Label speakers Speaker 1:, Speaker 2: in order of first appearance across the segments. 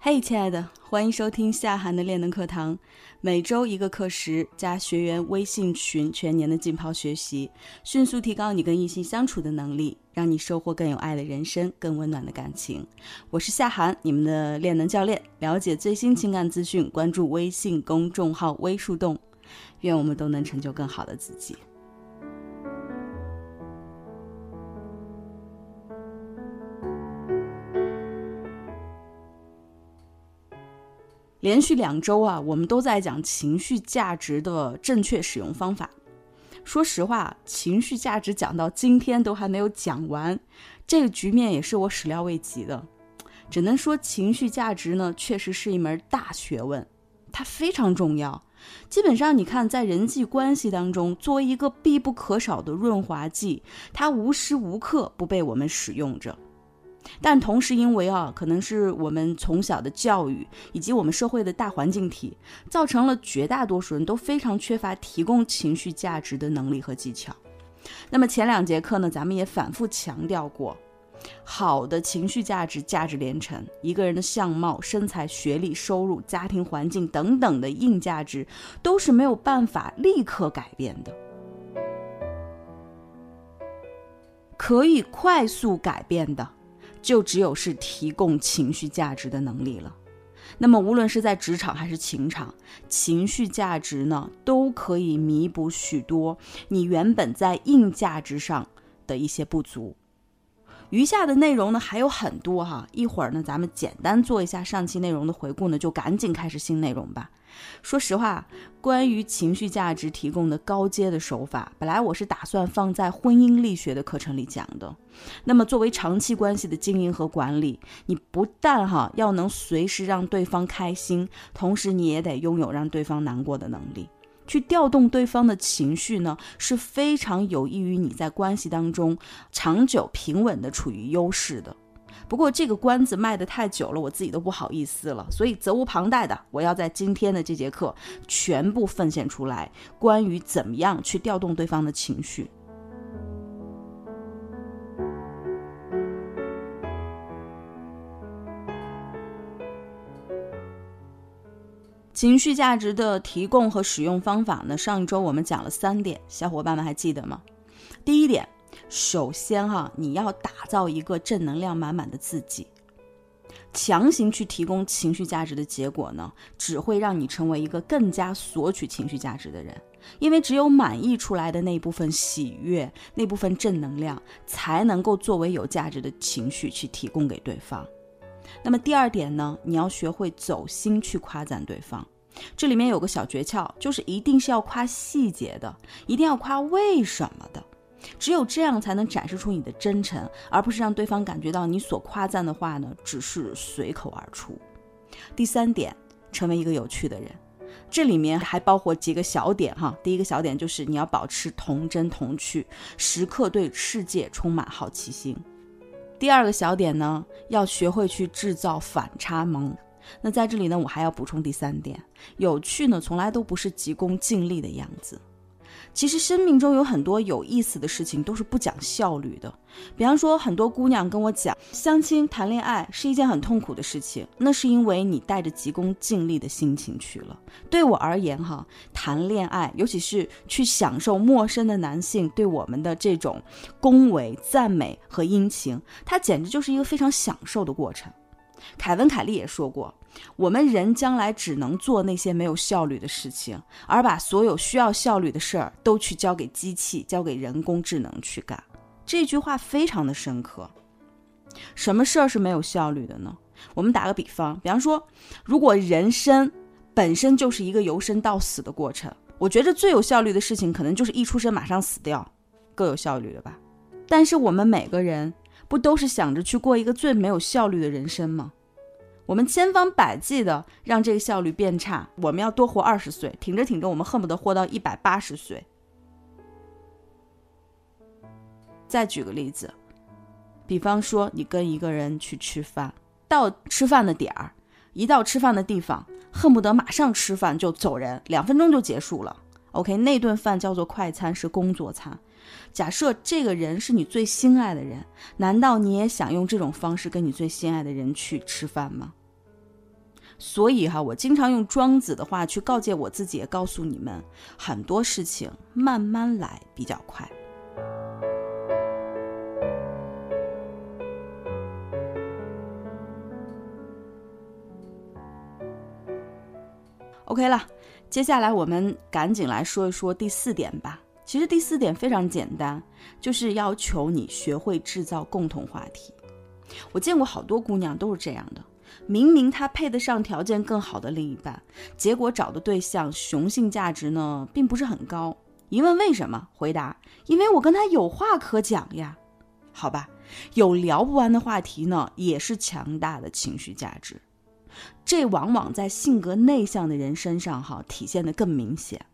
Speaker 1: 嘿，亲爱的，欢迎收听夏涵的练能课堂，每周一个课时加学员微信群，全年的浸泡学习，迅速提高你跟异性相处的能力，让你收获更有爱的人生，更温暖的感情。我是夏涵，你们的练能教练。了解最新情感资讯，关注微信公众号“微树洞”。愿我们都能成就更好的自己。连续两周啊，我们都在讲情绪价值的正确使用方法。说实话，情绪价值讲到今天都还没有讲完，这个局面也是我始料未及的。只能说，情绪价值呢，确实是一门大学问，它非常重要。基本上，你看，在人际关系当中，作为一个必不可少的润滑剂，它无时无刻不被我们使用着。但同时，因为啊，可能是我们从小的教育以及我们社会的大环境体，造成了绝大多数人都非常缺乏提供情绪价值的能力和技巧。那么前两节课呢，咱们也反复强调过，好的情绪价值价值连城，一个人的相貌、身材、学历、收入、家庭环境等等的硬价值，都是没有办法立刻改变的，可以快速改变的。就只有是提供情绪价值的能力了。那么，无论是在职场还是情场，情绪价值呢，都可以弥补许多你原本在硬价值上的一些不足。余下的内容呢还有很多哈，一会儿呢咱们简单做一下上期内容的回顾呢，就赶紧开始新内容吧。说实话，关于情绪价值提供的高阶的手法，本来我是打算放在婚姻力学的课程里讲的。那么作为长期关系的经营和管理，你不但哈要能随时让对方开心，同时你也得拥有让对方难过的能力。去调动对方的情绪呢，是非常有益于你在关系当中长久平稳的处于优势的。不过这个关子卖得太久了，我自己都不好意思了，所以责无旁贷的，我要在今天的这节课全部奉献出来，关于怎么样去调动对方的情绪。情绪价值的提供和使用方法呢？上一周我们讲了三点，小伙伴们还记得吗？第一点，首先哈，你要打造一个正能量满满的自己。强行去提供情绪价值的结果呢，只会让你成为一个更加索取情绪价值的人。因为只有满溢出来的那部分喜悦、那部分正能量，才能够作为有价值的情绪去提供给对方。那么第二点呢，你要学会走心去夸赞对方。这里面有个小诀窍，就是一定是要夸细节的，一定要夸为什么的。只有这样才能展示出你的真诚，而不是让对方感觉到你所夸赞的话呢只是随口而出。第三点，成为一个有趣的人。这里面还包括几个小点哈。第一个小点就是你要保持童真童趣，时刻对世界充满好奇心。第二个小点呢，要学会去制造反差萌。那在这里呢，我还要补充第三点，有趣呢，从来都不是急功近利的样子。其实生命中有很多有意思的事情都是不讲效率的，比方说很多姑娘跟我讲，相亲谈恋爱是一件很痛苦的事情，那是因为你带着急功近利的心情去了。对我而言哈，谈恋爱，尤其是去享受陌生的男性对我们的这种恭维、赞美和殷勤，它简直就是一个非常享受的过程。凯文·凯利也说过。我们人将来只能做那些没有效率的事情，而把所有需要效率的事儿都去交给机器、交给人工智能去干。这句话非常的深刻。什么事儿是没有效率的呢？我们打个比方，比方说，如果人生本身就是一个由生到死的过程，我觉着最有效率的事情，可能就是一出生马上死掉，够有效率了吧？但是我们每个人不都是想着去过一个最没有效率的人生吗？我们千方百计的让这个效率变差，我们要多活二十岁，挺着挺着，我们恨不得活到一百八十岁。再举个例子，比方说你跟一个人去吃饭，到吃饭的点儿，一到吃饭的地方，恨不得马上吃饭就走人，两分钟就结束了。OK，那顿饭叫做快餐，是工作餐。假设这个人是你最心爱的人，难道你也想用这种方式跟你最心爱的人去吃饭吗？所以哈，我经常用庄子的话去告诫我自己，也告诉你们，很多事情慢慢来比较快。OK 了，接下来我们赶紧来说一说第四点吧。其实第四点非常简单，就是要求你学会制造共同话题。我见过好多姑娘都是这样的，明明他配得上条件更好的另一半，结果找的对象雄性价值呢并不是很高。一问为什么，回答：因为我跟他有话可讲呀。好吧，有聊不完的话题呢，也是强大的情绪价值。这往往在性格内向的人身上哈体现的更明显。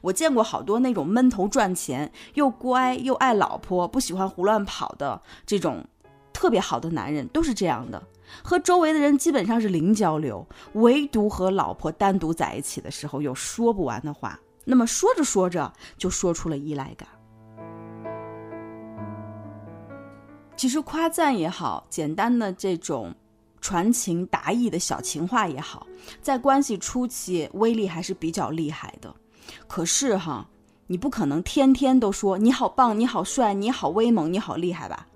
Speaker 1: 我见过好多那种闷头赚钱又乖又爱老婆不喜欢胡乱跑的这种特别好的男人，都是这样的，和周围的人基本上是零交流，唯独和老婆单独在一起的时候有说不完的话。那么说着说着就说出了依赖感。其实夸赞也好，简单的这种传情达意的小情话也好，在关系初期威力还是比较厉害的。可是哈，你不可能天天都说你好棒、你好帅、你好威猛、你好厉害吧？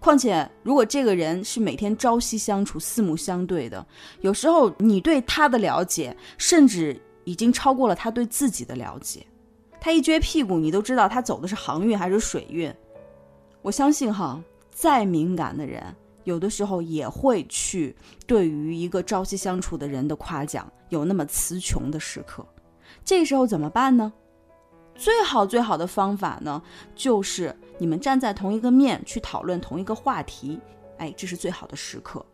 Speaker 1: 况且，如果这个人是每天朝夕相处、四目相对的，有时候你对他的了解，甚至已经超过了他对自己的了解。他一撅屁股，你都知道他走的是航运还是水运。我相信哈，再敏感的人，有的时候也会去对于一个朝夕相处的人的夸奖，有那么词穷的时刻。这时候怎么办呢？最好最好的方法呢，就是你们站在同一个面去讨论同一个话题。哎，这是最好的时刻。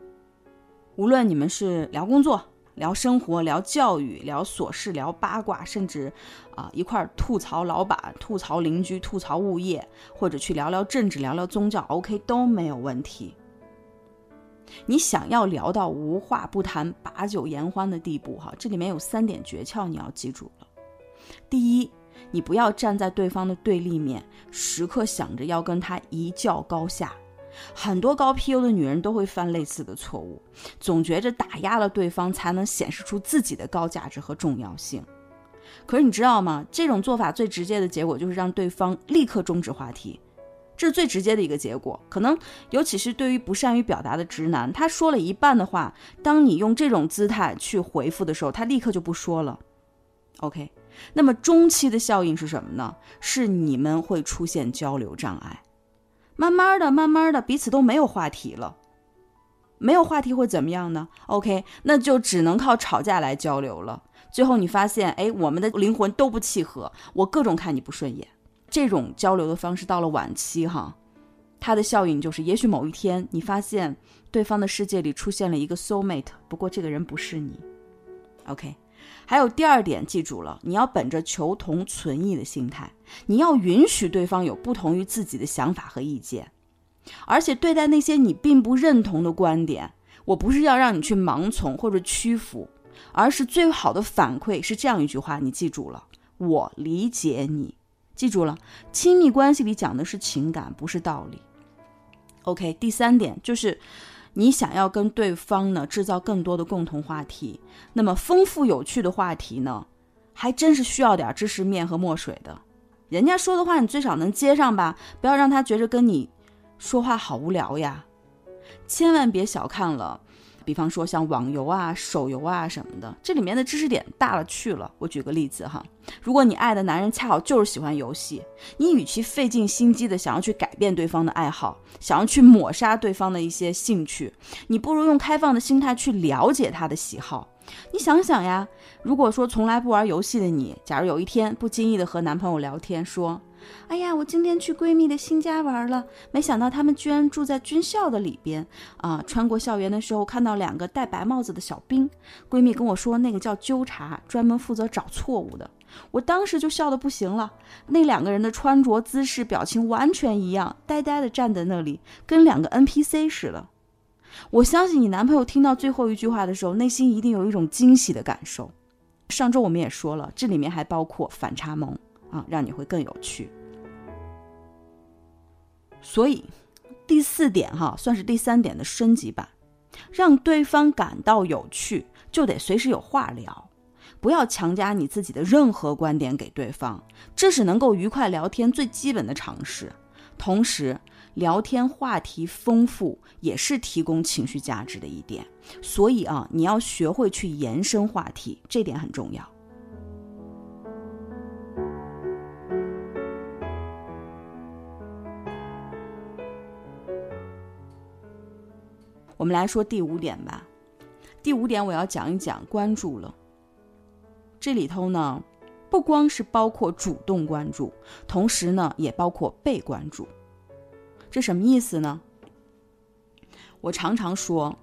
Speaker 1: 无论你们是聊工作、聊生活、聊教育、聊琐事、聊八卦，甚至啊一块吐槽老板、吐槽邻居、吐槽物业，或者去聊聊政治、聊聊宗教，OK 都没有问题。你想要聊到无话不谈、把酒言欢的地步，哈，这里面有三点诀窍，你要记住了。第一，你不要站在对方的对立面，时刻想着要跟他一较高下。很多高 PU 的女人都会犯类似的错误，总觉着打压了对方才能显示出自己的高价值和重要性。可是你知道吗？这种做法最直接的结果就是让对方立刻终止话题。这是最直接的一个结果，可能尤其是对于不善于表达的直男，他说了一半的话，当你用这种姿态去回复的时候，他立刻就不说了。OK，那么中期的效应是什么呢？是你们会出现交流障碍，慢慢的、慢慢的，彼此都没有话题了。没有话题会怎么样呢？OK，那就只能靠吵架来交流了。最后你发现，哎，我们的灵魂都不契合，我各种看你不顺眼。这种交流的方式到了晚期，哈，它的效应就是，也许某一天你发现对方的世界里出现了一个 soul mate，不过这个人不是你。OK，还有第二点，记住了，你要本着求同存异的心态，你要允许对方有不同于自己的想法和意见，而且对待那些你并不认同的观点，我不是要让你去盲从或者屈服，而是最好的反馈是这样一句话，你记住了，我理解你。记住了，亲密关系里讲的是情感，不是道理。OK，第三点就是，你想要跟对方呢制造更多的共同话题，那么丰富有趣的话题呢，还真是需要点知识面和墨水的。人家说的话你最少能接上吧，不要让他觉着跟你说话好无聊呀。千万别小看了。比方说像网游啊、手游啊什么的，这里面的知识点大了去了。我举个例子哈，如果你爱的男人恰好就是喜欢游戏，你与其费尽心机的想要去改变对方的爱好，想要去抹杀对方的一些兴趣，你不如用开放的心态去了解他的喜好。你想想呀，如果说从来不玩游戏的你，假如有一天不经意的和男朋友聊天说。哎呀，我今天去闺蜜的新家玩了，没想到他们居然住在军校的里边啊！穿过校园的时候，看到两个戴白帽子的小兵，闺蜜跟我说那个叫纠察，专门负责找错误的。我当时就笑得不行了。那两个人的穿着、姿势、表情完全一样，呆呆的站在那里，跟两个 NPC 似的。我相信你男朋友听到最后一句话的时候，内心一定有一种惊喜的感受。上周我们也说了，这里面还包括反差萌。啊，让你会更有趣。所以，第四点哈，算是第三点的升级版。让对方感到有趣，就得随时有话聊，不要强加你自己的任何观点给对方，这是能够愉快聊天最基本的常识。同时，聊天话题丰富也是提供情绪价值的一点，所以啊，你要学会去延伸话题，这点很重要。我们来说第五点吧。第五点，我要讲一讲关注了。这里头呢，不光是包括主动关注，同时呢，也包括被关注。这什么意思呢？我常常说，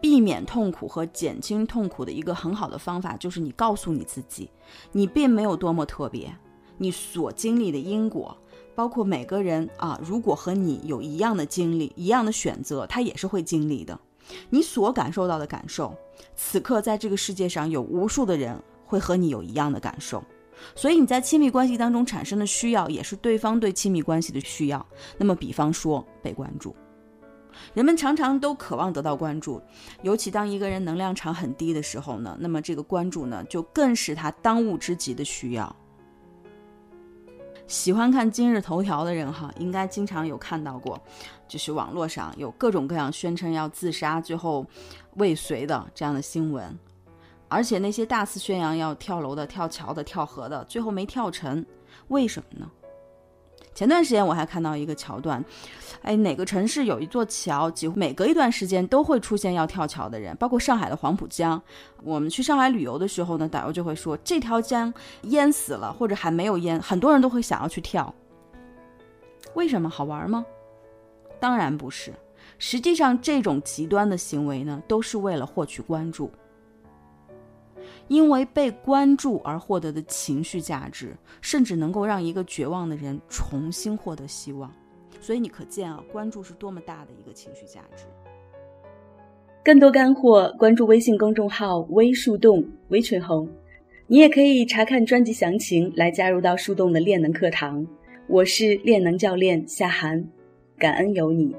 Speaker 1: 避免痛苦和减轻痛苦的一个很好的方法，就是你告诉你自己，你并没有多么特别，你所经历的因果，包括每个人啊，如果和你有一样的经历、一样的选择，他也是会经历的。你所感受到的感受，此刻在这个世界上有无数的人会和你有一样的感受，所以你在亲密关系当中产生的需要，也是对方对亲密关系的需要。那么，比方说被关注，人们常常都渴望得到关注，尤其当一个人能量场很低的时候呢，那么这个关注呢，就更是他当务之急的需要。喜欢看今日头条的人哈，应该经常有看到过，就是网络上有各种各样宣称要自杀最后未遂的这样的新闻，而且那些大肆宣扬要跳楼的、跳桥的、跳河的，最后没跳成，为什么呢？前段时间我还看到一个桥段，哎，哪个城市有一座桥，几乎每隔一段时间都会出现要跳桥的人，包括上海的黄浦江。我们去上海旅游的时候呢，导游就会说这条江淹死了，或者还没有淹，很多人都会想要去跳。为什么好玩吗？当然不是，实际上这种极端的行为呢，都是为了获取关注。因为被关注而获得的情绪价值，甚至能够让一个绝望的人重新获得希望。所以你可见啊，关注是多么大的一个情绪价值。
Speaker 2: 更多干货，关注微信公众号“微树洞”微群红，你也可以查看专辑详情来加入到树洞的练能课堂。我是练能教练夏涵，感恩有你。